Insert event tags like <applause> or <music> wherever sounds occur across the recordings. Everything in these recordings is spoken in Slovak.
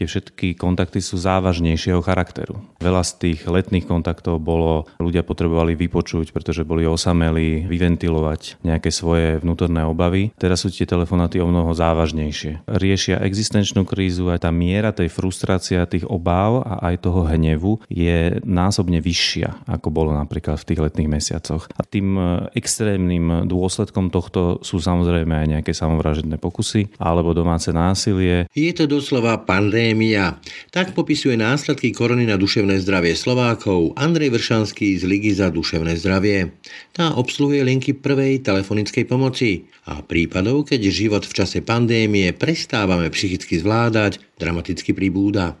tie všetky kontakty sú závažnejšieho charakteru. Veľa z tých letných kontaktov bolo, ľudia potrebovali vypočuť, pretože boli osamelí, vyventilovať nejaké svoje vnútorné obavy. Teraz sú tie telefonáty o mnoho závažnejšie. Riešia existenčnú krízu a tá miera tej frustrácia, tých obáv a aj toho hnevu je násobne vyššia, ako bolo napríklad v tých letných mesiacoch. A tým e, extrémnym dôsledkom tohto sú samozrejme aj nejaké samovražedné pokusy alebo domáce násilie. Je to doslova pandémia pandémia. Tak popisuje následky korony na duševné zdravie Slovákov Andrej Vršanský z Ligy za duševné zdravie. Tá obsluhuje linky prvej telefonickej pomoci a prípadov, keď život v čase pandémie prestávame psychicky zvládať, dramaticky pribúda.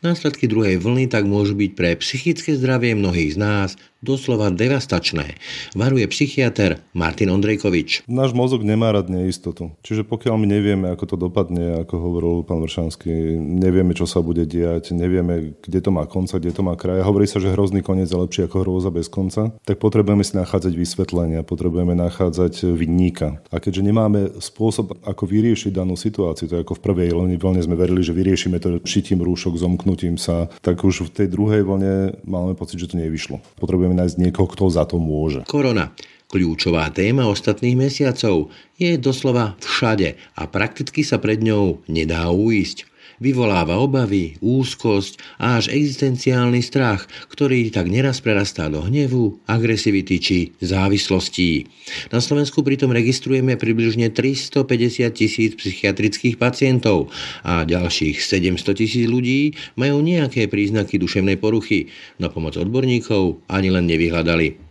Následky druhej vlny tak môžu byť pre psychické zdravie mnohých z nás doslova devastačné, varuje psychiatr Martin Ondrejkovič. Náš mozog nemá rád neistotu. Čiže pokiaľ my nevieme, ako to dopadne, ako hovoril pán Vršanský, nevieme, čo sa bude diať, nevieme, kde to má konca, kde to má kraj. Hovorí sa, že hrozný koniec je lepší ako hrôza bez konca. Tak potrebujeme si nachádzať vysvetlenia, potrebujeme nachádzať vinníka. A keďže nemáme spôsob, ako vyriešiť danú situáciu, to je ako v prvej vlne sme verili, že vyriešime to šitím rúšok, zomknutím sa, tak už v tej druhej vlne máme pocit, že to nevyšlo. Potrebujeme nájsť niekoho, kto za to môže. Korona. Kľúčová téma ostatných mesiacov je doslova všade a prakticky sa pred ňou nedá uísť. Vyvoláva obavy, úzkosť a až existenciálny strach, ktorý tak neraz prerastá do hnevu, agresivity či závislostí. Na Slovensku pritom registrujeme približne 350 tisíc psychiatrických pacientov a ďalších 700 tisíc ľudí majú nejaké príznaky duševnej poruchy, no pomoc odborníkov ani len nevyhľadali.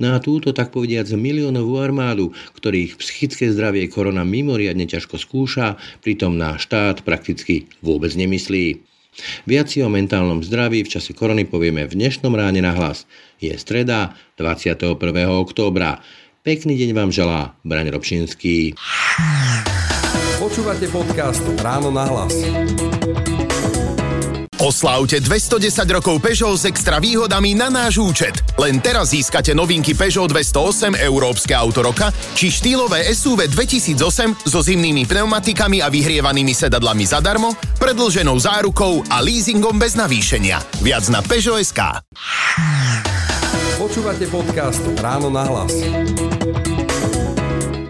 Na túto tak povediac miliónovú armádu, ktorých psychické zdravie korona mimoriadne ťažko skúša, pritom na štát prakticky vôbec nemyslí. Viac si o mentálnom zdraví v čase korony povieme v dnešnom ráne na hlas. Je streda 21. októbra. Pekný deň vám želá Braň Robšinský. Počúvate podcast Ráno na hlas. Oslávte 210 rokov Peugeot s extra výhodami na náš účet. Len teraz získate novinky Peugeot 208 Európske auto roka či štýlové SUV 2008 so zimnými pneumatikami a vyhrievanými sedadlami zadarmo, predlženou zárukou a leasingom bez navýšenia. Viac na Peugeot.sk Počúvate podcast Ráno na hlas.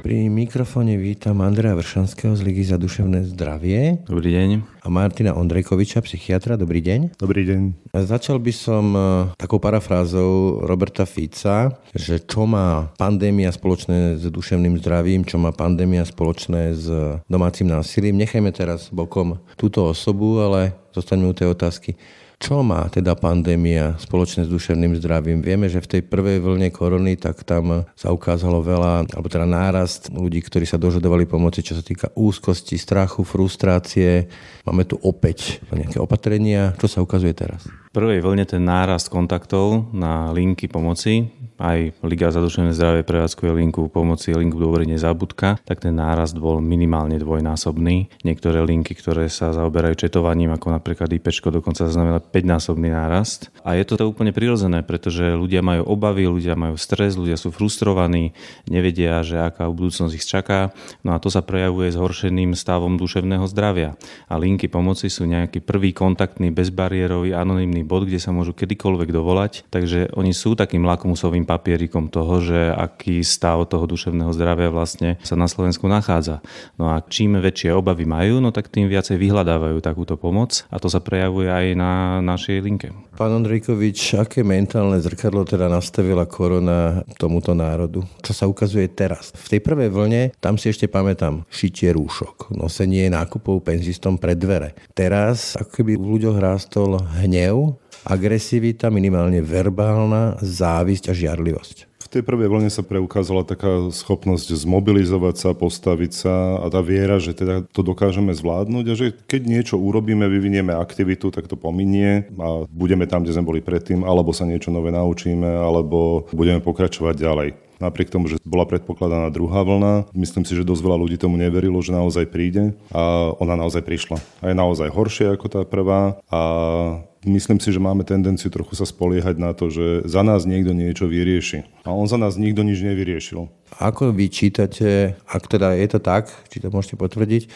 Pri mikrofóne vítam Andreja Vršanského z Ligy za duševné zdravie. Dobrý deň. A Martina Ondrejkoviča, psychiatra. Dobrý deň. Dobrý deň. Začal by som e, takou parafrázou Roberta Fica, že čo má pandémia spoločné s duševným zdravím, čo má pandémia spoločné s domácim násilím. Nechajme teraz bokom túto osobu, ale zostaňme u tej otázky čo má teda pandémia spoločne s duševným zdravím? Vieme, že v tej prvej vlne korony tak tam sa ukázalo veľa, alebo teda nárast ľudí, ktorí sa dožadovali pomoci, čo sa týka úzkosti, strachu, frustrácie. Máme tu opäť nejaké opatrenia. Čo sa ukazuje teraz? V prvej vlne ten nárast kontaktov na linky pomoci aj Liga za duševné zdravie prevádzkuje linku pomoci, linku dôvery nezabudka, tak ten nárast bol minimálne dvojnásobný. Niektoré linky, ktoré sa zaoberajú četovaním, ako napríklad IP, dokonca znamená 5-násobný nárast. A je to úplne prirodzené, pretože ľudia majú obavy, ľudia majú stres, ľudia sú frustrovaní, nevedia, že aká budúcnosť ich čaká. No a to sa prejavuje zhoršeným stavom duševného zdravia. A linky pomoci sú nejaký prvý kontaktný, bezbariérový, anonymný bod, kde sa môžu kedykoľvek dovolať. Takže oni sú takým lakmusovým papierikom toho, že aký stav toho duševného zdravia vlastne sa na Slovensku nachádza. No a čím väčšie obavy majú, no tak tým viacej vyhľadávajú takúto pomoc a to sa prejavuje aj na našej linke. Pán Ondrejkovič, aké mentálne zrkadlo teda nastavila korona tomuto národu? Čo sa ukazuje teraz? V tej prvej vlne, tam si ešte pamätám, šitie rúšok, nosenie nákupov penzistom pred dvere. Teraz, ako keby v ľuďoch rástol hnev, agresivita, minimálne verbálna, závisť a žiarlivosť. V tej prvej vlne sa preukázala taká schopnosť zmobilizovať sa, postaviť sa a tá viera, že teda to dokážeme zvládnuť a že keď niečo urobíme, vyvinieme aktivitu, tak to pominie a budeme tam, kde sme boli predtým, alebo sa niečo nové naučíme, alebo budeme pokračovať ďalej. Napriek tomu, že bola predpokladaná druhá vlna, myslím si, že dosť veľa ľudí tomu neverilo, že naozaj príde a ona naozaj prišla. A je naozaj horšia ako tá prvá a myslím si, že máme tendenciu trochu sa spoliehať na to, že za nás niekto niečo vyrieši. A on za nás nikto nič nevyriešil. Ako vy čítate, ak teda je to tak, či to môžete potvrdiť,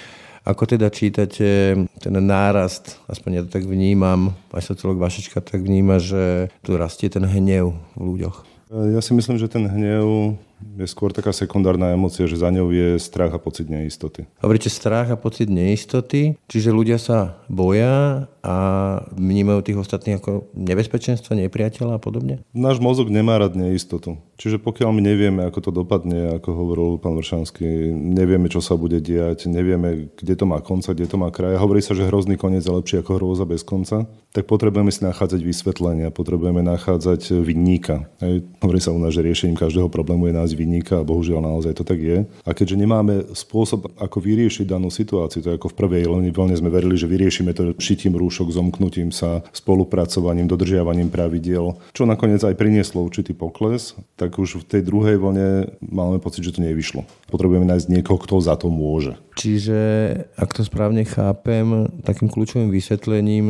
ako teda čítate ten nárast, aspoň ja to tak vnímam, aj sociolog Vašečka tak vníma, že tu rastie ten hnev v ľuďoch? Ja si myslím, že ten hnev je skôr taká sekundárna emocia, že za ňou je strach a pocit neistoty. Hovoríte strach a pocit neistoty, čiže ľudia sa boja a vnímajú tých ostatných ako nebezpečenstva, nepriateľa a podobne? Náš mozog nemá rád neistotu. Čiže pokiaľ my nevieme, ako to dopadne, ako hovoril pán Vršanský, nevieme, čo sa bude diať, nevieme, kde to má konca, kde to má kraj. Hovorí sa, že hrozný koniec je lepší ako hrôza bez konca. Tak potrebujeme si nachádzať vysvetlenia, potrebujeme nachádzať vinníka. Hovorí sa u nás, že riešením každého problému je nájsť vinníka a bohužiaľ naozaj to tak je. A keďže nemáme spôsob, ako vyriešiť danú situáciu, to je ako v prvej vlne sme verili, že vyriešime to šitím rúš rúšok, zomknutím sa, spolupracovaním, dodržiavaním pravidiel, čo nakoniec aj prinieslo určitý pokles, tak už v tej druhej vlne máme pocit, že to nevyšlo. Potrebujeme nájsť niekoho, kto za to môže. Čiže, ak to správne chápem, takým kľúčovým vysvetlením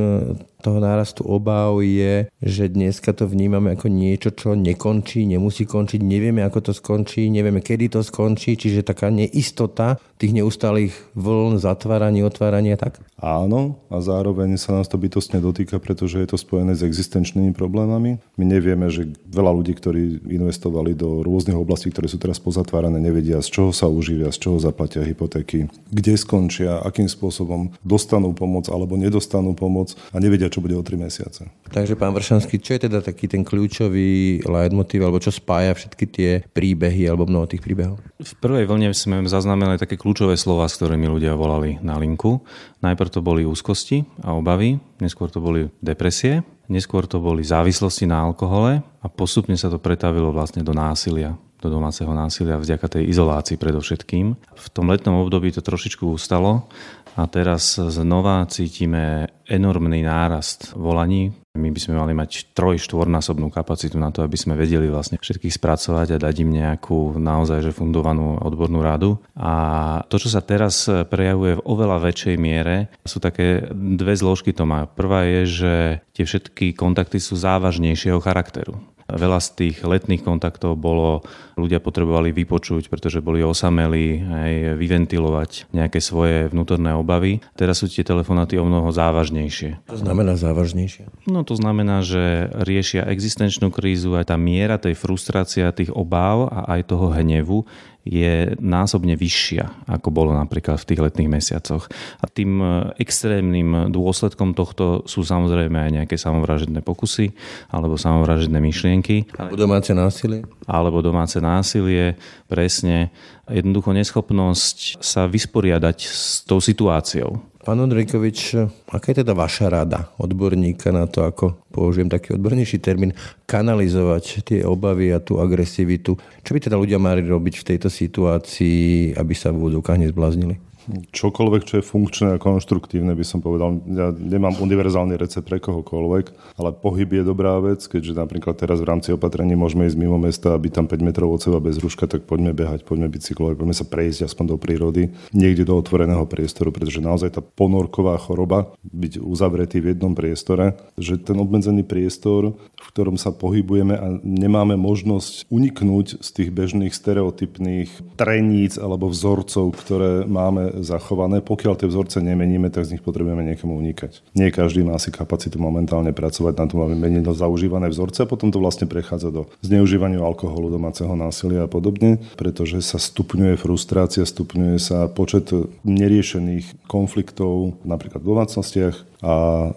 toho nárastu obav je, že dneska to vnímame ako niečo, čo nekončí, nemusí končiť, nevieme, ako to skončí, nevieme, kedy to skončí, čiže taká neistota tých neustálých vln, zatváraní, otvárania, tak? Áno, a zároveň sa nás to bytostne dotýka, pretože je to spojené s existenčnými problémami. My nevieme, že veľa ľudí, ktorí investovali do rôznych oblastí, ktoré sú teraz pozatvárané, nevedia, z čoho sa uživia, z čoho zaplatia hypotéky, kde skončia, akým spôsobom dostanú pomoc alebo nedostanú pomoc a nevedia, čo bude o 3 mesiace. Takže pán Vršanský, čo je teda taký ten kľúčový leitmotiv, alebo čo spája všetky tie príbehy, alebo mnoho tých príbehov? V prvej vlne sme zaznamenali také kľúčové slova, s ktorými ľudia volali na linku. Najprv to boli úzkosti a obavy, neskôr to boli depresie, neskôr to boli závislosti na alkohole a postupne sa to pretavilo vlastne do násilia do domáceho násilia vďaka tej izolácii predovšetkým. V tom letnom období to trošičku ustalo a teraz znova cítime enormný nárast volaní. My by sme mali mať troj, štvornásobnú kapacitu na to, aby sme vedeli vlastne všetkých spracovať a dať im nejakú naozaj že fundovanú odbornú radu. A to, čo sa teraz prejavuje v oveľa väčšej miere, sú také dve zložky to má. Prvá je, že tie všetky kontakty sú závažnejšieho charakteru. Veľa z tých letných kontaktov bolo, ľudia potrebovali vypočuť, pretože boli osamelí, aj vyventilovať nejaké svoje vnútorné obavy. Teraz sú tie telefonáty o mnoho závažnejšie. To znamená závažnejšie? No to znamená, že riešia existenčnú krízu, aj tá miera tej frustrácia, tých obáv a aj toho hnevu je násobne vyššia, ako bolo napríklad v tých letných mesiacoch. A tým e, extrémnym dôsledkom tohto sú samozrejme aj nejaké samovražedné pokusy alebo samovražedné myšlienky. Alebo domáce násilie? Alebo domáce násilie, presne. Jednoducho neschopnosť sa vysporiadať s tou situáciou. Pán Ondrejkovič, aká je teda vaša rada odborníka na to, ako použijem taký odbornejší termín, kanalizovať tie obavy a tú agresivitu? Čo by teda ľudia mali robiť v tejto situácii, aby sa v úvodovkách nezbláznili? Čokoľvek, čo je funkčné a konštruktívne, by som povedal. Ja nemám univerzálny recept pre kohokoľvek, ale pohyb je dobrá vec, keďže napríklad teraz v rámci opatrení môžeme ísť mimo mesta a byť tam 5 metrov od seba bez rúška, tak poďme behať, poďme bicyklovať, poďme sa prejsť aspoň do prírody, niekde do otvoreného priestoru, pretože naozaj tá ponorková choroba, byť uzavretý v jednom priestore, že ten obmedzený priestor, v ktorom sa pohybujeme a nemáme možnosť uniknúť z tých bežných stereotypných treníc alebo vzorcov, ktoré máme zachované. Pokiaľ tie vzorce nemeníme, tak z nich potrebujeme niekomu unikať. Nie každý má asi kapacitu momentálne pracovať na tom, aby menil zaužívané vzorce a potom to vlastne prechádza do zneužívania alkoholu, domáceho násilia a podobne, pretože sa stupňuje frustrácia, stupňuje sa počet neriešených konfliktov napríklad v domácnostiach a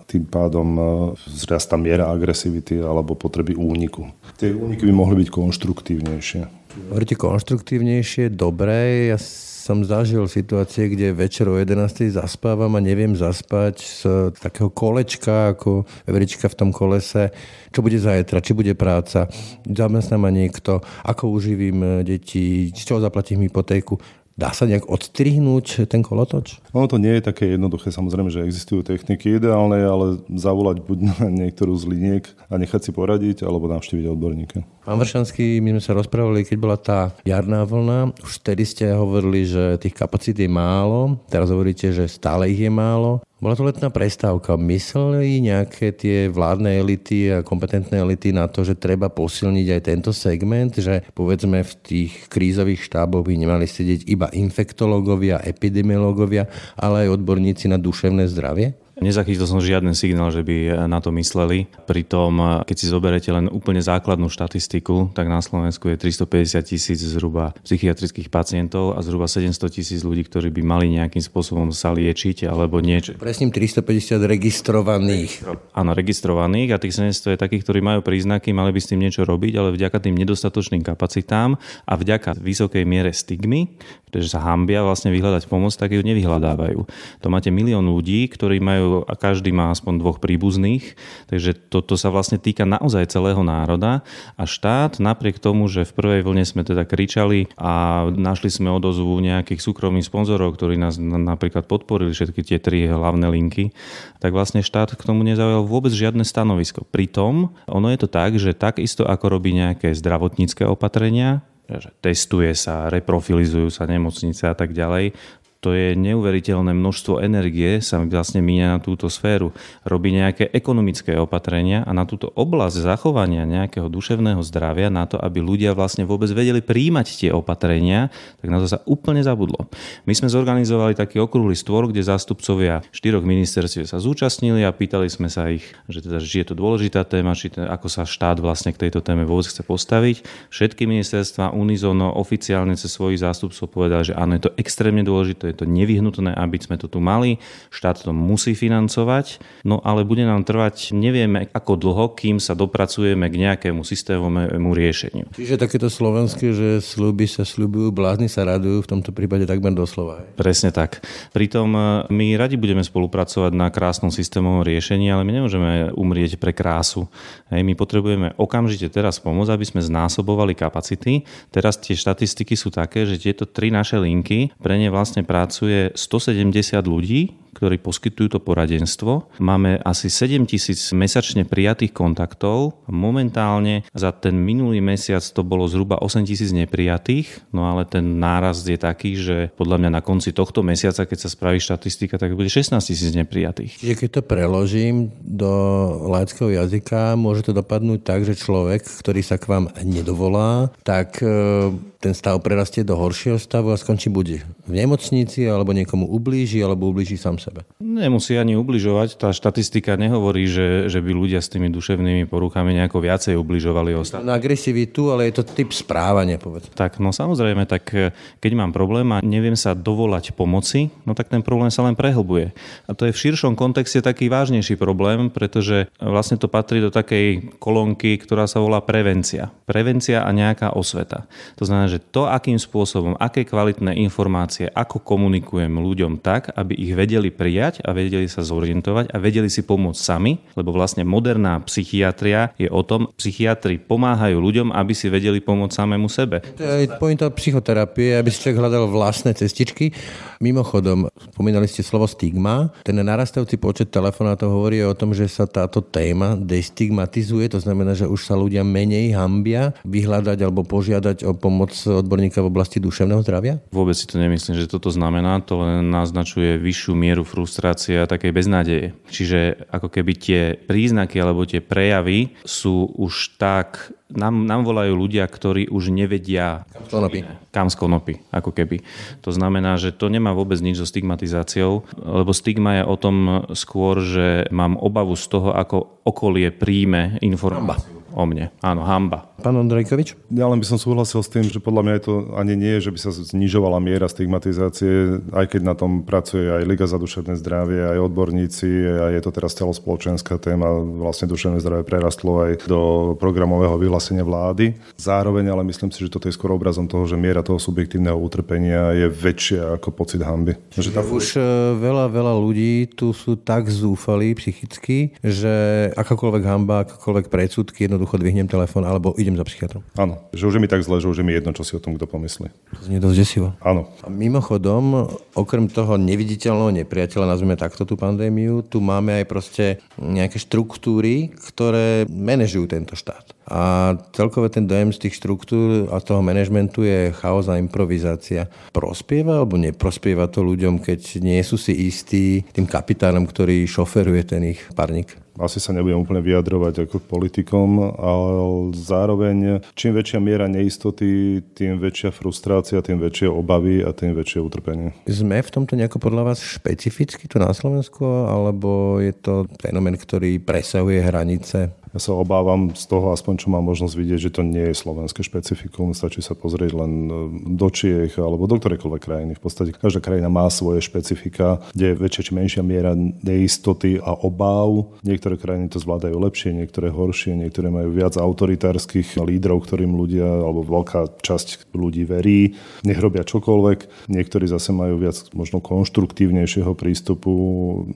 tým pádom e, vzrastá miera agresivity alebo potreby úniku. Tie úniky by mohli byť konštruktívnejšie. Hovoríte konštruktívnejšie, dobré. Ja som zažil situácie, kde večer o 11. zaspávam a neviem zaspať z takého kolečka, ako verička v tom kolese, čo bude zajtra, či bude práca, zamestná ma niekto, ako uživím deti, z čoho zaplatím hypotéku Dá sa nejak odstrihnúť ten kolotoč? Ono to nie je také jednoduché, samozrejme, že existujú techniky ideálne, ale zavolať buď na niektorú z liniek a nechať si poradiť, alebo navštíviť odborníka. Pán Vršanský, my sme sa rozprávali, keď bola tá jarná vlna, už vtedy ste hovorili, že tých kapacít je málo, teraz hovoríte, že stále ich je málo. Bola to letná prestávka. Mysleli nejaké tie vládne elity a kompetentné elity na to, že treba posilniť aj tento segment, že povedzme v tých krízových štáboch by nemali sedieť iba infektológovia, epidemiológovia, ale aj odborníci na duševné zdravie? Nezachytil som žiaden signál, že by na to mysleli. Pritom, keď si zoberete len úplne základnú štatistiku, tak na Slovensku je 350 tisíc zhruba psychiatrických pacientov a zhruba 700 tisíc ľudí, ktorí by mali nejakým spôsobom sa liečiť alebo niečo. Presne 350 registrovaných. Áno, registrovaných a tých 700 je takých, ktorí majú príznaky, mali by s tým niečo robiť, ale vďaka tým nedostatočným kapacitám a vďaka vysokej miere stigmy, pretože sa hambia vlastne vyhľadať pomoc, tak ju nevyhľadávajú. To máte milión ľudí, ktorí majú majú a každý má aspoň dvoch príbuzných, takže toto sa vlastne týka naozaj celého národa a štát napriek tomu, že v prvej vlne sme teda kričali a našli sme odozvu nejakých súkromných sponzorov, ktorí nás napríklad podporili všetky tie tri hlavné linky, tak vlastne štát k tomu nezaujal vôbec žiadne stanovisko. Pritom ono je to tak, že takisto ako robí nejaké zdravotnícke opatrenia, že testuje sa, reprofilizujú sa nemocnice a tak ďalej to je neuveriteľné množstvo energie sa vlastne míňa na túto sféru. Robí nejaké ekonomické opatrenia a na túto oblasť zachovania nejakého duševného zdravia, na to, aby ľudia vlastne vôbec vedeli príjmať tie opatrenia, tak na to sa úplne zabudlo. My sme zorganizovali taký okrúhly stôr, kde zástupcovia štyroch ministerstiev sa zúčastnili a pýtali sme sa ich, že, teda, že je to dôležitá téma, či teda, ako sa štát vlastne k tejto téme vôbec chce postaviť. Všetky ministerstva unizono oficiálne cez svojich zástupcov povedali, že áno, je to extrémne dôležité, je to nevyhnutné, aby sme to tu mali. Štát to musí financovať, no ale bude nám trvať nevieme ako dlho, kým sa dopracujeme k nejakému systémovému riešeniu. Čiže takéto slovenské, že sluby sa slubujú, blázni sa radujú, v tomto prípade takmer doslova. Presne tak. Pritom e, my radi budeme spolupracovať na krásnom systémovom riešení, ale my nemôžeme umrieť pre krásu. Hej, my potrebujeme okamžite teraz pomôcť, aby sme znásobovali kapacity. Teraz tie štatistiky sú také, že tieto tri naše linky pre ne vlastne pracuje 170 ľudí, ktorí poskytujú to poradenstvo. Máme asi 7 tisíc mesačne prijatých kontaktov. Momentálne za ten minulý mesiac to bolo zhruba 8 tisíc neprijatých, no ale ten nárast je taký, že podľa mňa na konci tohto mesiaca, keď sa spraví štatistika, tak bude 16 tisíc neprijatých. Čiže keď to preložím do laického jazyka, môže to dopadnúť tak, že človek, ktorý sa k vám nedovolá, tak e, ten stav prerastie do horšieho stavu a skončí buď v nemocnici, alebo niekomu ublíži, alebo ublíži sám sebe. Nemusí ani ubližovať. Tá štatistika nehovorí, že, že by ľudia s tými duševnými poruchami nejako viacej ubližovali ostatným. Na agresivitu, ale je to typ správania, povedz. Tak, no samozrejme, tak eh, keď mám problém a neviem sa dovolať pomoci, no tak ten problém sa len prehlbuje. A to je v širšom kontexte taký vážnejší problém, pretože vlastne to patrí do takej kolónky, ktorá sa volá prevencia. Prevencia a nejaká osveta. To znamená, že to, akým spôsobom, aké kvalitné informácie, ako komunikujem ľuďom tak, aby ich vedeli prijať a vedeli sa zorientovať a vedeli si pomôcť sami, lebo vlastne moderná psychiatria je o tom, psychiatri pomáhajú ľuďom, aby si vedeli pomôcť samému sebe. To je pointa psychoterapie, aby si človek hľadal vlastné cestičky. Mimochodom, spomínali ste slovo stigma. Ten narastajúci počet telefonátov hovorí o tom, že sa táto téma destigmatizuje, to znamená, že už sa ľudia menej hambia vyhľadať alebo požiadať o pomoc odborníka v oblasti duševného zdravia? Vôbec si to nemyslím, že toto znamená, to len naznačuje vyššiu mieru frustrácie a takej beznádeje. Čiže ako keby tie príznaky alebo tie prejavy sú už tak nám, nám volajú ľudia, ktorí už nevedia skonopy. kam skonopy, ako keby. To znamená, že to nemá vôbec nič so stigmatizáciou, lebo stigma je o tom skôr, že mám obavu z toho, ako okolie príjme informáciu o mne. Áno, hamba. Pán Ondrejkovič? Ja len by som súhlasil s tým, že podľa mňa je to ani nie, že by sa znižovala miera stigmatizácie, aj keď na tom pracuje aj Liga za duševné zdravie, aj odborníci, a je to teraz celospoločenská téma, vlastne duševné zdravie prerastlo aj do programového vyhlásenia vlády. Zároveň ale myslím si, že toto je skôr obrazom toho, že miera toho subjektívneho utrpenia je väčšia ako pocit hamby. Že tá... Už e, veľa, veľa ľudí tu sú tak zúfali psychicky, že akákoľvek hamba, akákoľvek predsudky jednoducho jednoducho dvihnem telefón alebo idem za psychiatrom. Áno, že už je mi tak zle, že už je mi jedno, čo si o tom kto pomyslí. To znie dosť desivo. Áno. A mimochodom, okrem toho neviditeľného nepriateľa, nazvime takto tú pandémiu, tu máme aj proste nejaké štruktúry, ktoré manažujú tento štát. A celkové ten dojem z tých štruktúr a toho manažmentu je chaos a improvizácia. Prospieva alebo neprospieva to ľuďom, keď nie sú si istí tým kapitálom, ktorý šoferuje ten ich parník? Asi sa nebudem úplne vyjadrovať ako politikom, ale zároveň čím väčšia miera neistoty, tým väčšia frustrácia, tým väčšie obavy a tým väčšie utrpenie. Sme v tomto nejako podľa vás špecificky tu na Slovensku, alebo je to fenomén, ktorý presahuje hranice ja sa obávam z toho, aspoň čo mám možnosť vidieť, že to nie je slovenské špecifikum. Stačí sa pozrieť len e, do Čiech alebo do ktorejkoľvek krajiny. V podstate každá krajina má svoje špecifika, kde je väčšia či menšia miera neistoty a obáv. Niektoré krajiny to zvládajú lepšie, niektoré horšie, niektoré majú viac autoritárskych lídrov, ktorým ľudia alebo veľká časť ľudí verí, nech robia čokoľvek. Niektorí zase majú viac možno konštruktívnejšieho prístupu.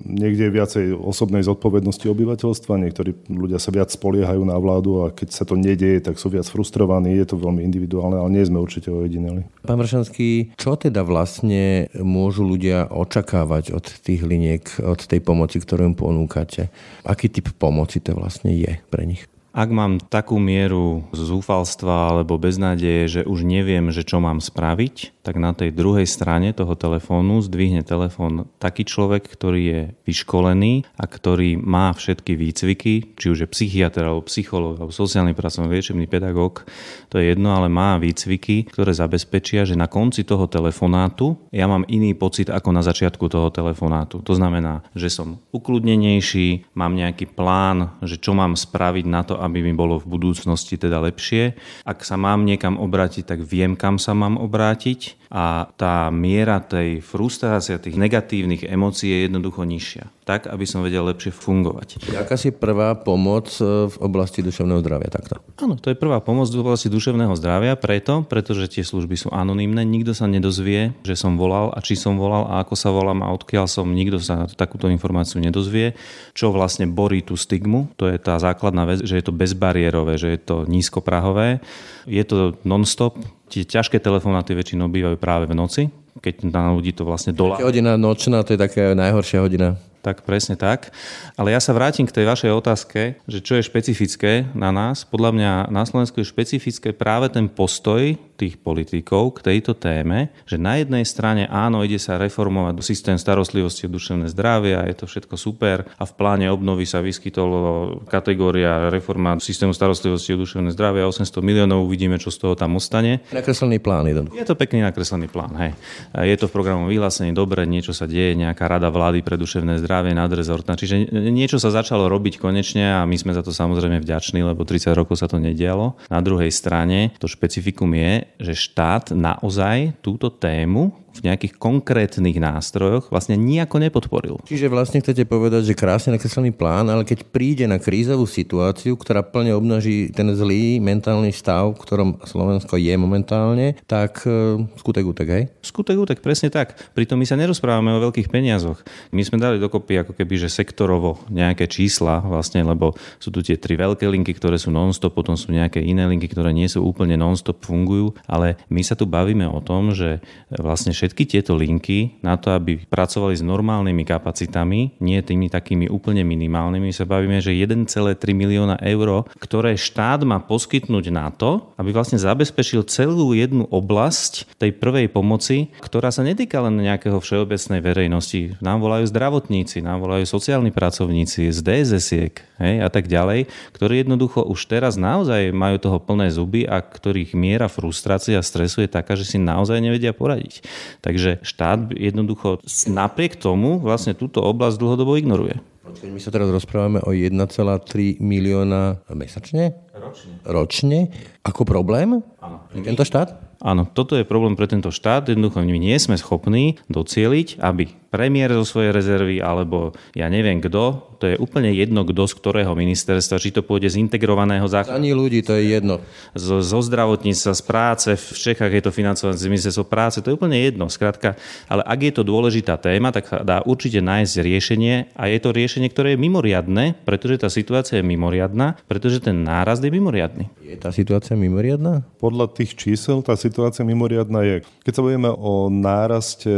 Niekde je viacej osobnej zodpovednosti obyvateľstva, niektorí ľudia sa viac viac spoliehajú na vládu a keď sa to nedieje, tak sú viac frustrovaní. Je to veľmi individuálne, ale nie sme určite ojedineli. Pán Vršanský, čo teda vlastne môžu ľudia očakávať od tých liniek, od tej pomoci, ktorú im ponúkate? Aký typ pomoci to vlastne je pre nich? Ak mám takú mieru zúfalstva alebo beznádeje, že už neviem, že čo mám spraviť, tak na tej druhej strane toho telefónu zdvihne telefón taký človek, ktorý je vyškolený a ktorý má všetky výcviky, či už je psychiatr alebo psychológ alebo sociálny pracovník, liečebný pedagóg, to je jedno, ale má výcviky, ktoré zabezpečia, že na konci toho telefonátu ja mám iný pocit ako na začiatku toho telefonátu. To znamená, že som ukludnenejší, mám nejaký plán, že čo mám spraviť na to, aby mi bolo v budúcnosti teda lepšie. Ak sa mám niekam obrátiť, tak viem, kam sa mám obrátiť a tá miera tej frustrácie, tých negatívnych emócií je jednoducho nižšia. Tak, aby som vedel lepšie fungovať. Aká si prvá pomoc e, v oblasti duševného zdravia takto? Áno, to je prvá pomoc v oblasti duševného zdravia, preto, pretože tie služby sú anonymné, nikto sa nedozvie, že som volal a či som volal a ako sa volám a odkiaľ som, nikto sa takúto informáciu nedozvie. Čo vlastne borí tú stigmu, to je tá základná vec, že je to bezbariérové, že je to nízkoprahové, je to non-stop, Tie ťažké telefonáty väčšinou bývajú práve v noci, keď na ľudí to vlastne dolá. Hodina nočná, to je taká najhoršia hodina. Tak presne tak. Ale ja sa vrátim k tej vašej otázke, že čo je špecifické na nás. Podľa mňa na Slovensku je špecifické práve ten postoj tých politikov k tejto téme, že na jednej strane áno, ide sa reformovať systém starostlivosti o duševné zdravie a je to všetko super a v pláne obnovy sa vyskytolo kategória reforma systému starostlivosti o duševné zdravie a 800 miliónov, uvidíme, čo z toho tam ostane. Nakreslený plán jeden. Je to pekný nakreslený plán, hej. Je to v programu vyhlásení dobre, niečo sa deje, nejaká rada vlády pre duševné zdravie nadrezortná. Čiže niečo sa začalo robiť konečne a my sme za to samozrejme vďační, lebo 30 rokov sa to nedialo. Na druhej strane to špecifikum je, že štát naozaj túto tému v nejakých konkrétnych nástrojoch vlastne nejako nepodporil. Čiže vlastne chcete povedať, že krásne nakreslený plán, ale keď príde na krízovú situáciu, ktorá plne obnaží ten zlý mentálny stav, v ktorom Slovensko je momentálne, tak e, skutek útek, hej? Skutek útek, presne tak. Pritom my sa nerozprávame o veľkých peniazoch. My sme dali dokopy ako keby, že sektorovo nejaké čísla, vlastne, lebo sú tu tie tri veľké linky, ktoré sú non-stop, potom sú nejaké iné linky, ktoré nie sú úplne non-stop, fungujú, ale my sa tu bavíme o tom, že vlastne všetky tieto linky na to, aby pracovali s normálnymi kapacitami, nie tými takými úplne minimálnymi, sa bavíme, že 1,3 milióna eur, ktoré štát má poskytnúť na to, aby vlastne zabezpečil celú jednu oblasť tej prvej pomoci, ktorá sa netýka len nejakého všeobecnej verejnosti. Nám volajú zdravotníci, nám volajú sociálni pracovníci z DSS-iek hej, a tak ďalej, ktorí jednoducho už teraz naozaj majú toho plné zuby a ktorých miera frustrácie a stresu je taká, že si naozaj nevedia poradiť. Takže štát jednoducho napriek tomu vlastne túto oblasť dlhodobo ignoruje. My sa teraz rozprávame o 1,3 milióna mesačne? Ročne. Ročne? Ako problém? Áno. Tento štát? Áno, toto je problém pre tento štát. Jednoducho my nie sme schopní docieliť, aby premiér zo svojej rezervy alebo ja neviem kto, to je úplne jedno kto z ktorého ministerstva, či to pôjde z integrovaného záchranného. Ani ľudí, to je jedno. Zo, zo zdravotníctva, z práce, v Čechách je to financované z ministerstva práce, to je úplne jedno. Skrátka, ale ak je to dôležitá téma, tak sa dá určite nájsť riešenie a je to riešenie, ktoré je mimoriadne, pretože tá situácia je mimoriadná, pretože ten nárast je mimoriadný. Je tá situácia mimoriadná? Podľa tých čísel tá situácia mimoriadná je. Keď sa bavíme o náraste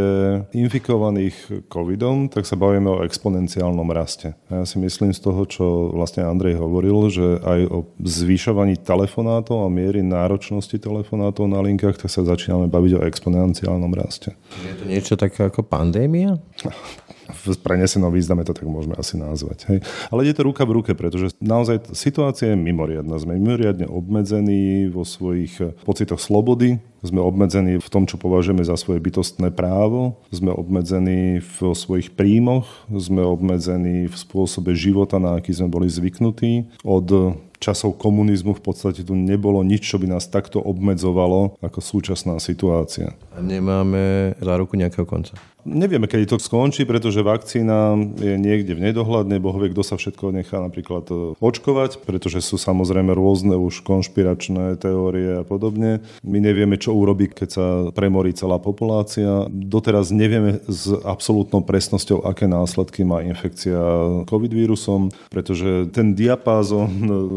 infikovaných covidom, tak sa bavíme o exponenciálnom raste. A ja si myslím z toho, čo vlastne Andrej hovoril, že aj o zvyšovaní telefonátov a miery náročnosti telefonátov na linkách, tak sa začíname baviť o exponenciálnom raste. Je to niečo také ako pandémia? <laughs> v prenesenom význame to tak môžeme asi nazvať. Hej. Ale ide to ruka v ruke, pretože naozaj situácia je mimoriadná. Sme mimoriadne obmedzení vo svojich pocitoch slobody, sme obmedzení v tom, čo považujeme za svoje bytostné právo, sme obmedzení v svojich príjmoch, sme obmedzení v spôsobe života, na aký sme boli zvyknutí. Od časov komunizmu v podstate tu nebolo nič, čo by nás takto obmedzovalo ako súčasná situácia. Nemáme záruku nejakého konca. Nevieme, kedy to skončí, pretože vakcína je niekde v nedohľadne. Boh vie, kto sa všetko nechá napríklad e, očkovať, pretože sú samozrejme rôzne už konšpiračné teórie a podobne. My nevieme, čo urobí, keď sa premorí celá populácia. Doteraz nevieme s absolútnou presnosťou, aké následky má infekcia COVID vírusom, pretože ten diapázon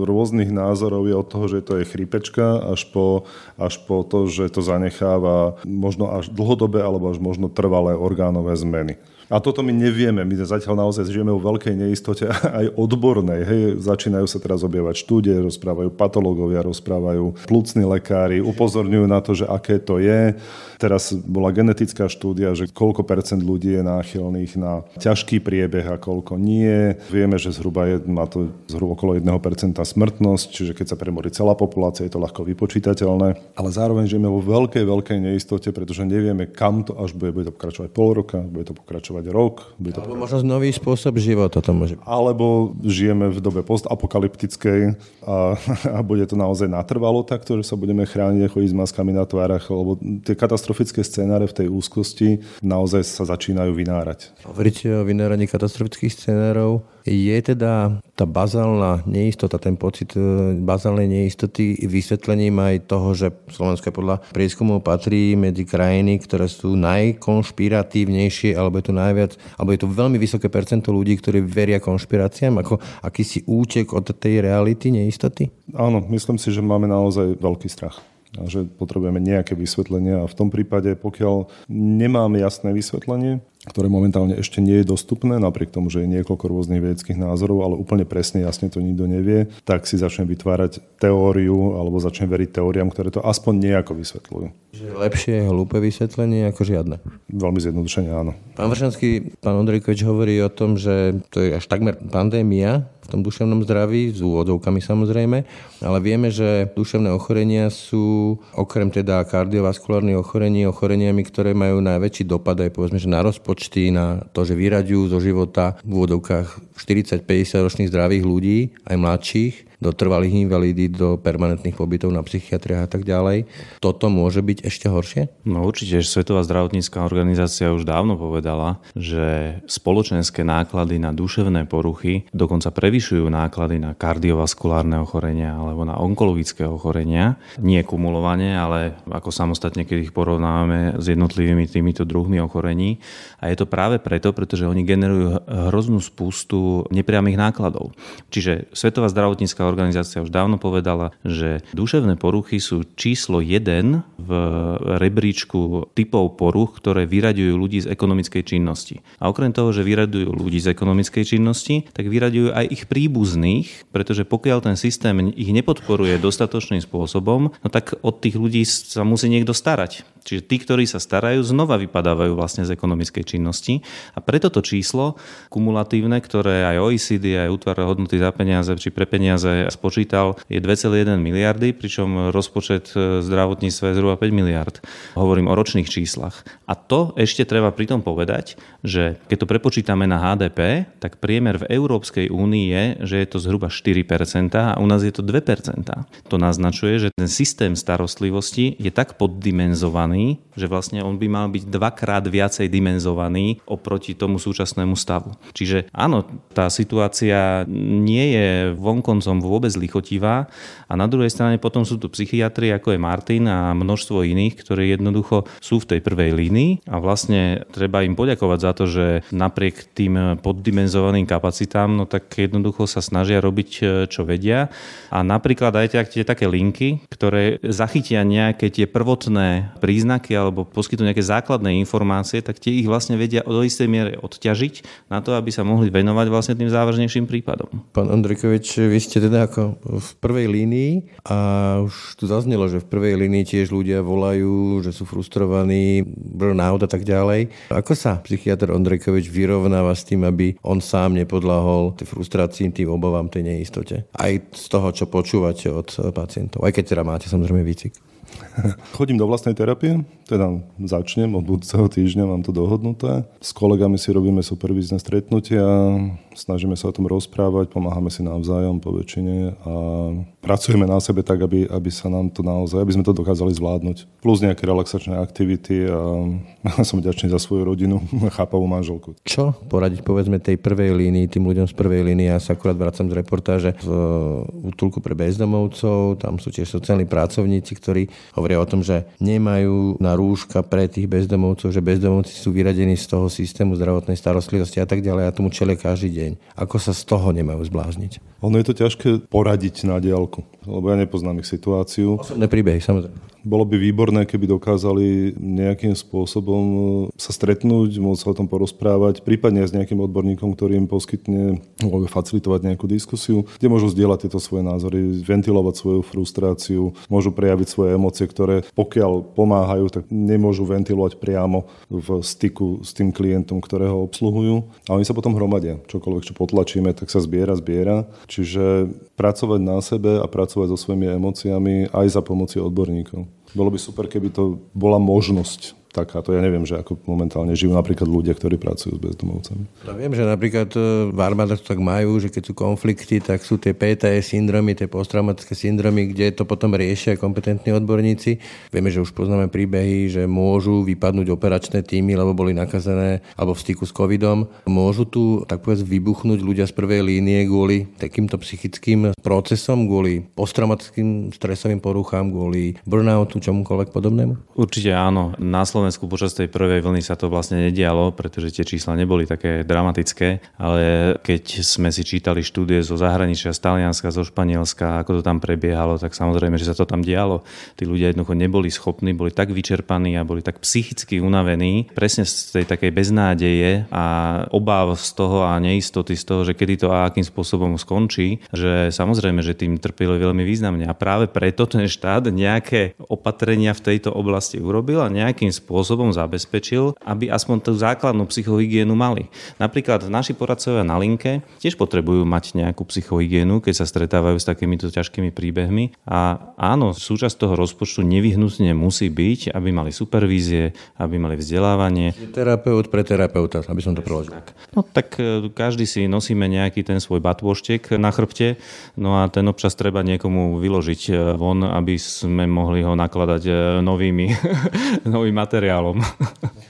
rôznych názorov je od toho, že to je chrípečka, až po, až po to, že to zanecháva možno až dlhodobé alebo až možno trvalé orgánové zmeny. A toto my nevieme. My zatiaľ naozaj žijeme vo veľkej neistote <laughs> aj odbornej. Hej, začínajú sa teraz objavať štúdie, rozprávajú patológovia, rozprávajú plúcni lekári, upozorňujú na to, že aké to je. Teraz bola genetická štúdia, že koľko percent ľudí je náchylných na ťažký priebeh a koľko nie. Vieme, že zhruba je, má to zhruba okolo 1% smrtnosť, čiže keď sa premorí celá populácia, je to ľahko vypočítateľné. Ale zároveň žijeme vo veľkej, veľkej neistote, pretože nevieme, kam to až bude. Bude to pokračovať pol roka, bude to pokračovať rok. Bude to Alebo možno nový spôsob života to môže. Alebo žijeme v dobe postapokalyptickej a, a bude to naozaj natrvalo takto, že sa budeme chrániť chodiť s maskami na tvárach, lebo tie katastrofické scenáre v tej úzkosti naozaj sa začínajú vynárať. Hovoríte o vynáraní katastrofických scenárov. Je teda tá bazálna neistota, ten pocit e, bazálnej neistoty vysvetlením aj toho, že Slovensko podľa prieskumov patrí medzi krajiny, ktoré sú najkonšpiratívnejšie, alebo je to najviac, alebo je to veľmi vysoké percento ľudí, ktorí veria konšpiráciám, ako akýsi útek od tej reality, neistoty? Áno, myslím si, že máme naozaj veľký strach a že potrebujeme nejaké vysvetlenie a v tom prípade, pokiaľ nemám jasné vysvetlenie, ktoré momentálne ešte nie je dostupné, napriek tomu, že je niekoľko rôznych vedeckých názorov, ale úplne presne, jasne to nikto nevie, tak si začnem vytvárať teóriu alebo začnem veriť teóriám, ktoré to aspoň nejako vysvetľujú. Že lepšie je hlúpe vysvetlenie ako žiadne. Veľmi zjednodušene áno. Pán Vršanský, pán Ondrejkovič hovorí o tom, že to je až takmer pandémia, v tom duševnom zdraví, s úvodovkami samozrejme, ale vieme, že duševné ochorenia sú okrem teda kardiovaskulárnych ochorení ochoreniami, ktoré majú najväčší dopad aj povedzme, že na rozpočty, na to, že vyraďujú zo života v úvodovkách 40-50 ročných zdravých ľudí, aj mladších, do trvalých invalidí, do permanentných pobytov na psychiatriách a tak ďalej. Toto môže byť ešte horšie? No určite, že Svetová zdravotnícká organizácia už dávno povedala, že spoločenské náklady na duševné poruchy dokonca prevyšujú náklady na kardiovaskulárne ochorenia alebo na onkologické ochorenia. Nie kumulovane, ale ako samostatne, keď ich porovnávame s jednotlivými týmito druhmi ochorení. A je to práve preto, pretože oni generujú hroznú spustu nepriamých nákladov. Čiže Svetová zdravotnícká organizácia už dávno povedala, že duševné poruchy sú číslo 1 v rebríčku typov poruch, ktoré vyraďujú ľudí z ekonomickej činnosti. A okrem toho, že vyraďujú ľudí z ekonomickej činnosti, tak vyraďujú aj ich príbuzných, pretože pokiaľ ten systém ich nepodporuje dostatočným spôsobom, no tak od tých ľudí sa musí niekto starať. Čiže tí, ktorí sa starajú, znova vypadávajú vlastne z ekonomickej činnosti. A preto to číslo kumulatívne, ktoré aj OECD, aj útvar hodnoty za peniaze či pre peniaze spočítal, je 2,1 miliardy, pričom rozpočet e, zdravotníctva je zhruba 5 miliard. Hovorím o ročných číslach. A to ešte treba pritom povedať, že keď to prepočítame na HDP, tak priemer v Európskej únii je, že je to zhruba 4% a u nás je to 2%. To naznačuje, že ten systém starostlivosti je tak poddimenzovaný, že vlastne on by mal byť dvakrát viacej dimenzovaný oproti tomu súčasnému stavu. Čiže áno, tá situácia nie je vonkoncom vôbec lichotivá. A na druhej strane potom sú tu psychiatri ako je Martin a množstvo iných, ktorí jednoducho sú v tej prvej línii. A vlastne treba im poďakovať za to, že napriek tým poddimenzovaným kapacitám, no tak jednoducho sa snažia robiť čo vedia. A napríklad aj tie také linky, ktoré zachytia nejaké tie prvotné príznaky alebo poskytnú nejaké základné informácie, tak tie ich vlastne vedia do istej miere odťažiť na to, aby sa mohli venovať vlastne tým závažnejším prípadom. Pán Andrikovič, vy ste teda ako v prvej línii a už tu zaznelo, že v prvej línii tiež ľudia volajú, že sú frustrovaní, burnout a tak ďalej. Ako sa psychiatr Ondrejkovič vyrovnáva s tým, aby on sám nepodlahol tej frustrácii, tým obavám, tej neistote? Aj z toho, čo počúvate od pacientov. Aj keď teda máte samozrejme výcik. <laughs> Chodím do vlastnej terapie, teda začnem od budúceho týždňa, mám to dohodnuté. S kolegami si robíme supervízne stretnutia, snažíme sa o tom rozprávať, pomáhame si navzájom po väčšine a pracujeme na sebe tak, aby, aby sa nám to naozaj, aby sme to dokázali zvládnuť. Plus nejaké relaxačné aktivity a <laughs> som vďačný za svoju rodinu, <laughs> chápavú manželku. Čo poradiť povedzme tej prvej línii, tým ľuďom z prvej línii? Ja sa akurát vracam z reportáže v útulku pre bezdomovcov, tam sú tiež sociálni pracovníci, ktorí hovoria o tom, že nemajú na rúška pre tých bezdomovcov, že bezdomovci sú vyradení z toho systému zdravotnej starostlivosti a tak ďalej a tomu čelia každý deň. Ako sa z toho nemajú zblázniť? Ono je to ťažké poradiť na diálku, lebo ja nepoznám ich situáciu. Osobné príbehy, samozrejme. Bolo by výborné, keby dokázali nejakým spôsobom sa stretnúť, môcť sa o tom porozprávať, prípadne aj s nejakým odborníkom, ktorý im poskytne, facilitovať nejakú diskusiu, kde môžu zdieľať tieto svoje názory, ventilovať svoju frustráciu, môžu prejaviť svoje emócie, ktoré pokiaľ pomáhajú, tak nemôžu ventilovať priamo v styku s tým klientom, ktorého obsluhujú. A oni sa potom hromadia. Čokoľvek, čo potlačíme, tak sa zbiera, zbiera. Čiže pracovať na sebe a pracovať so svojimi emóciami aj za pomoci odborníkov. Bolo by super, keby to bola možnosť takáto. Ja neviem, že ako momentálne žijú napríklad ľudia, ktorí pracujú s bezdomovcami. Ja viem, že napríklad e, v armádach to tak majú, že keď sú konflikty, tak sú tie PTS syndromy, tie posttraumatické syndromy, kde to potom riešia kompetentní odborníci. Vieme, že už poznáme príbehy, že môžu vypadnúť operačné týmy, lebo boli nakazené alebo v styku s covidom. Môžu tu tak povedz vybuchnúť ľudia z prvej línie kvôli takýmto psychickým procesom, kvôli posttraumatickým stresovým poruchám, kvôli burnoutu, čomukoľvek podobnému? Určite áno. Následne Slovensku počas tej prvej vlny sa to vlastne nedialo, pretože tie čísla neboli také dramatické, ale keď sme si čítali štúdie zo zahraničia, z Talianska, zo Španielska, ako to tam prebiehalo, tak samozrejme, že sa to tam dialo. Tí ľudia jednoducho neboli schopní, boli tak vyčerpaní a boli tak psychicky unavení, presne z tej takej beznádeje a obáv z toho a neistoty z toho, že kedy to a akým spôsobom skončí, že samozrejme, že tým trpili veľmi významne. A práve preto ten štát nejaké opatrenia v tejto oblasti urobil a nejakým spôsobom spôsobom zabezpečil, aby aspoň tú základnú psychohygienu mali. Napríklad naši poradcovia na linke tiež potrebujú mať nejakú psychohygienu, keď sa stretávajú s takýmito ťažkými príbehmi. A áno, súčasť toho rozpočtu nevyhnutne musí byť, aby mali supervízie, aby mali vzdelávanie. Terapeut pre terapeuta, aby som to preložil. Tak. No tak e, každý si nosíme nejaký ten svoj batôštek na chrbte, no a ten občas treba niekomu vyložiť e, von, aby sme mohli ho nakladať e, novými, <laughs> novým materiálom materiálom.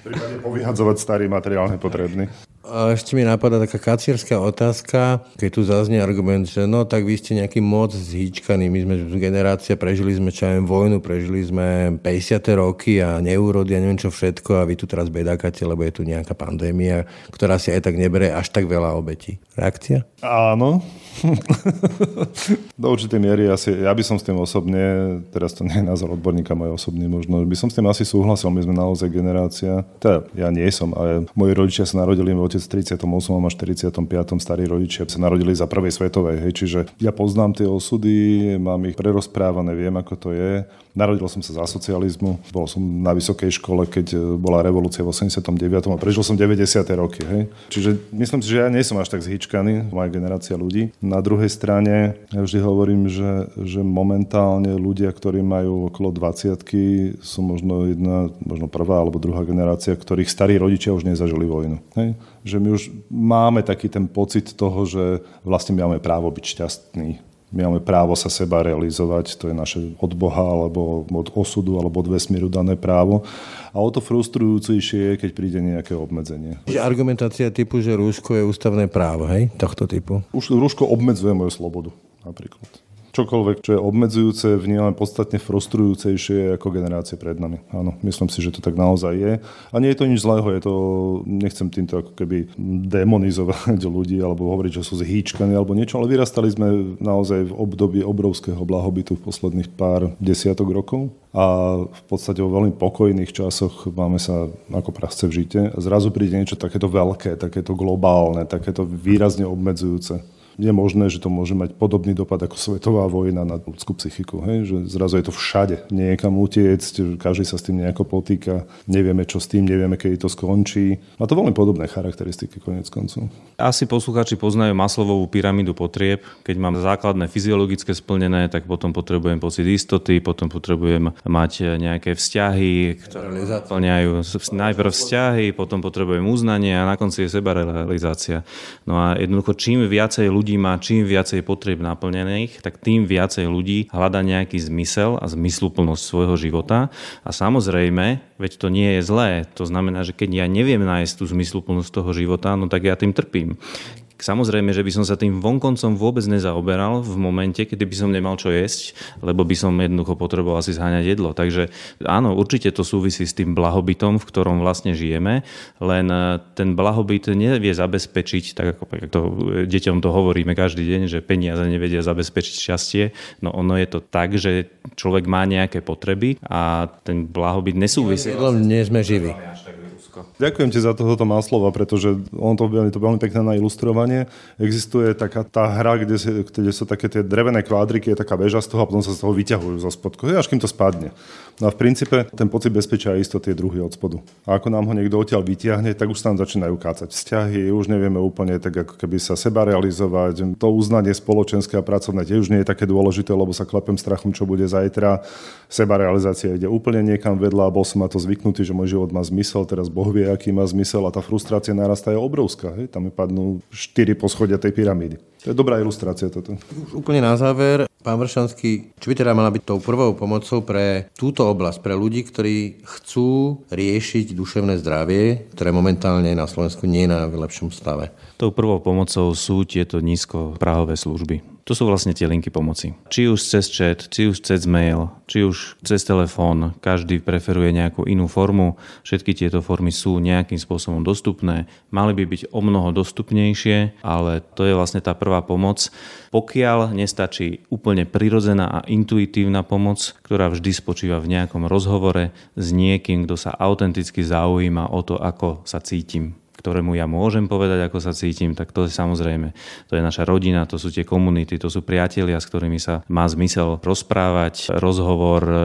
Prípadne povyhadzovať starý materiál nepotrebný. A ešte mi napadá taká kacierská otázka, keď tu zaznie argument, že no tak vy ste nejaký moc zhýčkaný, my sme generácia, prežili sme čo vojnu, prežili sme 50. roky a neúrody a neviem čo všetko a vy tu teraz bedákate, lebo je tu nejaká pandémia, ktorá si aj tak nebere až tak veľa obetí. Reakcia? Áno. <laughs> Do určitej miery asi, ja by som s tým osobne, teraz to nie je názor odborníka, môj osobný možno, by som s tým asi súhlasil, my sme naozaj generácia, teda ja nie som, ale moji rodičia sa narodili, môj otec v 38. a 45. starí rodičia sa narodili za prvej svetovej. Hej. Čiže ja poznám tie osudy, mám ich prerozprávané, viem, ako to je. Narodil som sa za socializmu, bol som na vysokej škole, keď e, bola revolúcia v 89. a prežil som 90. roky. Hej. Čiže myslím si, že ja nie som až tak zhyčkaný, moja generácia ľudí. Na druhej strane, ja vždy hovorím, že, že momentálne ľudia, ktorí majú okolo 20 sú možno jedna, možno prvá alebo druhá generácia, ktorých starí rodičia už nezažili vojnu. Hej. Že my už máme taký ten pocit toho, že vlastne máme právo byť šťastní my máme právo sa seba realizovať, to je naše od Boha alebo od osudu alebo od vesmíru dané právo. A o to frustrujúcejšie je, keď príde nejaké obmedzenie. Argumentácia typu, že rúško je ústavné právo, hej, tohto typu? Už rúško obmedzuje moju slobodu napríklad čokoľvek, čo je obmedzujúce, vnímame podstatne frustrujúcejšie ako generácie pred nami. Áno, myslím si, že to tak naozaj je. A nie je to nič zlého, je to, nechcem týmto ako keby demonizovať <laughs> ľudí alebo hovoriť, že sú zhýčkaní alebo niečo, ale vyrastali sme naozaj v období obrovského blahobytu v posledných pár desiatok rokov a v podstate vo veľmi pokojných časoch máme sa ako prasce v žite a zrazu príde niečo takéto veľké, takéto globálne, takéto výrazne obmedzujúce je možné, že to môže mať podobný dopad ako svetová vojna na ľudskú psychiku. Hej? Že zrazu je to všade. Niekam utiecť, každý sa s tým nejako potýka, nevieme čo s tým, nevieme, kedy to skončí. Má to veľmi podobné charakteristiky konec koncov. Asi posluchači poznajú maslovú pyramídu potrieb. Keď mám základné fyziologické splnené, tak potom potrebujem pocit istoty, potom potrebujem mať nejaké vzťahy, ktoré zaplňajú najprv vzťahy, potom potrebujem uznanie a na konci je sebarealizácia. No a jednoducho čím viacej ľudí ľudí má čím viacej potrieb naplnených, tak tým viacej ľudí hľada nejaký zmysel a zmysluplnosť svojho života. A samozrejme, veď to nie je zlé. To znamená, že keď ja neviem nájsť tú zmysluplnosť toho života, no tak ja tým trpím. Samozrejme, že by som sa tým vonkoncom vôbec nezaoberal v momente, kedy by som nemal čo jesť, lebo by som jednoducho potreboval si zháňať jedlo. Takže áno, určite to súvisí s tým blahobytom, v ktorom vlastne žijeme, len e, ten blahobyt nevie zabezpečiť, tak ako to e, deťom to hovoríme každý deň, že peniaze nevedia zabezpečiť šťastie. No ono je to tak, že človek má nejaké potreby a ten blahobyt nesúvisí. Nie sme živí. Ďakujem ti za tohoto máslova, pretože on to, je to veľmi pekné na ilustrovanie. Existuje taká tá hra, kde, si, kde sú také tie drevené kvádriky, je taká väža z toho a potom sa z toho vyťahujú zo spodku, až kým to spadne. No a v princípe ten pocit bezpečia a istoty je druhý od spodu. A ako nám ho niekto odtiaľ vyťahne, tak už nám začínajú kácať vzťahy, už nevieme úplne tak ako keby sa seba realizovať. To uznanie spoločenské a pracovné tiež nie je také dôležité, lebo sa klepem strachom, čo bude zajtra. Seba realizácia ide úplne niekam vedľa a bol som na to zvyknutý, že môj život má zmysel, teraz Boh vie, aký má zmysel a tá frustrácia narastá je obrovská. Hej? Tam je padnú štyri poschodia tej pyramídy. To je dobrá ilustrácia toto. Už úplne na záver, pán Vršanský, čo by teda mala byť tou prvou pomocou pre túto oblasť, pre ľudí, ktorí chcú riešiť duševné zdravie, ktoré momentálne na Slovensku nie je na najlepšom stave? Tou prvou pomocou sú tieto nízkoprahové služby. To sú vlastne tie linky pomoci. Či už cez chat, či už cez mail, či už cez telefón, každý preferuje nejakú inú formu. Všetky tieto formy sú nejakým spôsobom dostupné. Mali by byť o mnoho dostupnejšie, ale to je vlastne tá prvá pomoc. Pokiaľ nestačí úplne prirodzená a intuitívna pomoc, ktorá vždy spočíva v nejakom rozhovore s niekým, kto sa autenticky zaujíma o to, ako sa cítim ktorému ja môžem povedať, ako sa cítim, tak to je samozrejme, to je naša rodina, to sú tie komunity, to sú priatelia, s ktorými sa má zmysel rozprávať. Rozhovor e,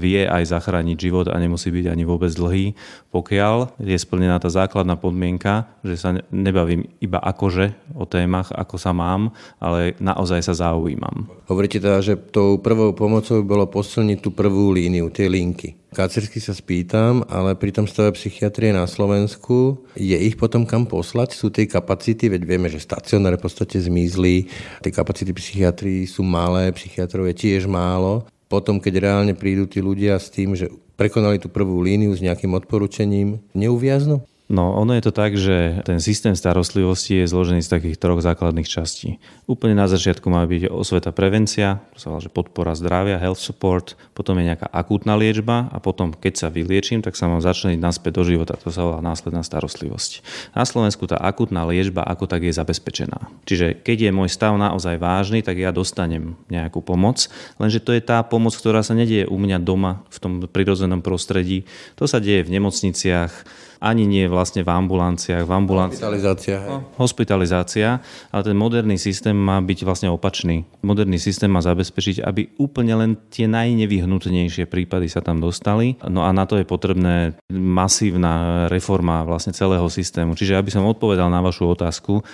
vie aj zachrániť život a nemusí byť ani vôbec dlhý, pokiaľ je splnená tá základná podmienka, že sa nebavím iba akože o témach, ako sa mám, ale naozaj sa zaujímam. Hovoríte teda, že tou prvou pomocou bolo posilniť tú prvú líniu, tie linky. Kacersky sa spýtam, ale pri tom stave psychiatrie na Slovensku je ich potom kam poslať? Sú tie kapacity, veď vieme, že stacionáre v podstate zmizli, tie kapacity psychiatrii sú malé, psychiatrov je tiež málo. Potom, keď reálne prídu tí ľudia s tým, že prekonali tú prvú líniu s nejakým odporúčaním, neuviaznú? No, ono je to tak, že ten systém starostlivosti je zložený z takých troch základných častí. Úplne na začiatku má byť osveta prevencia, to sa volá, že podpora zdravia, health support, potom je nejaká akútna liečba a potom, keď sa vyliečím, tak sa mám začleniť naspäť do života, to sa volá následná starostlivosť. Na Slovensku tá akútna liečba ako tak je zabezpečená. Čiže keď je môj stav naozaj vážny, tak ja dostanem nejakú pomoc, lenže to je tá pomoc, ktorá sa nedieje u mňa doma v tom prirodzenom prostredí, to sa deje v nemocniciach, ani nie vlastne v ambulanciách. V ambulanciách. Hospitalizácia. No, hospitalizácia, ale ten moderný systém má byť vlastne opačný. Moderný systém má zabezpečiť, aby úplne len tie najnevyhnutnejšie prípady sa tam dostali. No a na to je potrebné masívna reforma vlastne celého systému. Čiže aby som odpovedal na vašu otázku,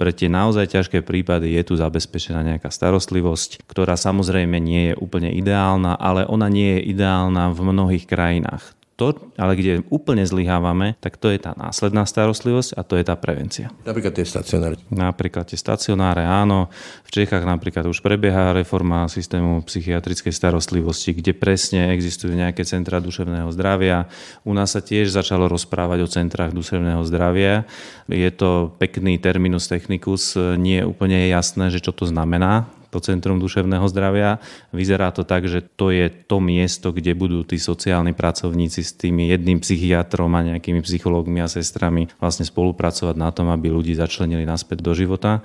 pre tie naozaj ťažké prípady je tu zabezpečená nejaká starostlivosť, ktorá samozrejme nie je úplne ideálna, ale ona nie je ideálna v mnohých krajinách. To, ale kde úplne zlyhávame, tak to je tá následná starostlivosť a to je tá prevencia. Napríklad tie stacionáre. Napríklad tie stacionáre, áno. V Čechách napríklad už prebieha reforma systému psychiatrickej starostlivosti, kde presne existujú nejaké centra duševného zdravia. U nás sa tiež začalo rozprávať o centrách duševného zdravia. Je to pekný terminus technicus, nie je úplne jasné, že čo to znamená to Centrum duševného zdravia. Vyzerá to tak, že to je to miesto, kde budú tí sociálni pracovníci s tými jedným psychiatrom a nejakými psychológmi a sestrami vlastne spolupracovať na tom, aby ľudí začlenili naspäť do života.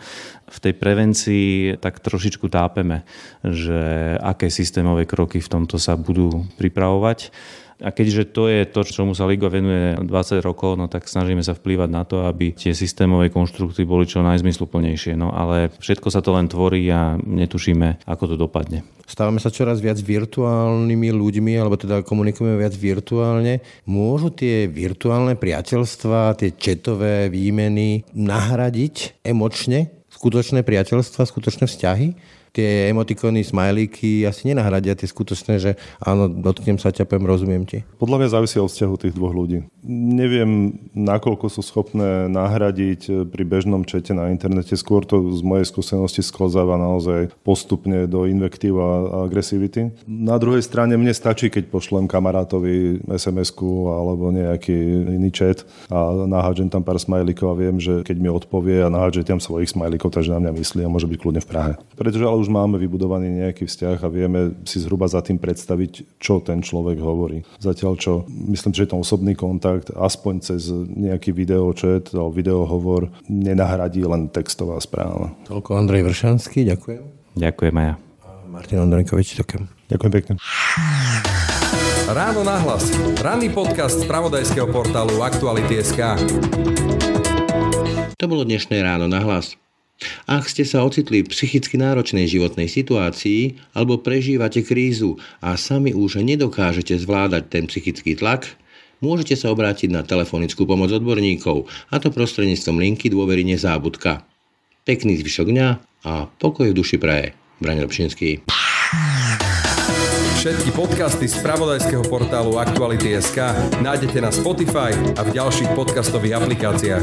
V tej prevencii tak trošičku tápeme, že aké systémové kroky v tomto sa budú pripravovať. A keďže to je to, čomu sa Liga venuje 20 rokov, no tak snažíme sa vplývať na to, aby tie systémové konštrukty boli čo najzmysluplnejšie. No ale všetko sa to len tvorí a netušíme, ako to dopadne. Stávame sa čoraz viac virtuálnymi ľuďmi, alebo teda komunikujeme viac virtuálne. Môžu tie virtuálne priateľstva, tie četové výmeny nahradiť emočne skutočné priateľstva, skutočné vzťahy? Tie emotikony, smajlíky asi nenahradia tie skutočné, že áno, dotknem sa ťa, rozumiem ti. Podľa mňa závisí od vzťahu tých dvoch ľudí. Neviem, nakoľko sú schopné nahradiť pri bežnom čete na internete. Skôr to z mojej skúsenosti sklzáva naozaj postupne do invektív a agresivity. Na druhej strane mne stačí, keď pošlem kamarátovi sms alebo nejaký iný chat a nahádžem tam pár smajlíkov a viem, že keď mi odpovie a nahádžem tam svojich smajlíkov, takže na mňa myslí a môže byť kľudne v Prahe. Pretože ale už máme vybudovaný nejaký vzťah a vieme si zhruba za tým predstaviť, čo ten človek hovorí. Zatiaľ čo, myslím, že ten osobný kontakt aspoň cez nejaký videočet alebo videohovor nenahradí len textová správa. Toľko Andrej Vršanský, ďakujem. Ďakujem aj ja. Martin Ondrenkovič, ďakujem. Ďakujem pekne. Ráno nahlas. Ranný podcast z pravodajského portálu Aktuality.sk. To bolo dnešné ráno nahlas. Ak ste sa ocitli v psychicky náročnej životnej situácii alebo prežívate krízu a sami už nedokážete zvládať ten psychický tlak, môžete sa obrátiť na telefonickú pomoc odborníkov a to prostredníctvom linky dôvery nezábudka. Pekný zvyšok dňa a pokoj v duši praje. Braň Robšinský. Všetky podcasty z pravodajského portálu Aktuality.sk nájdete na Spotify a v ďalších podcastových aplikáciách.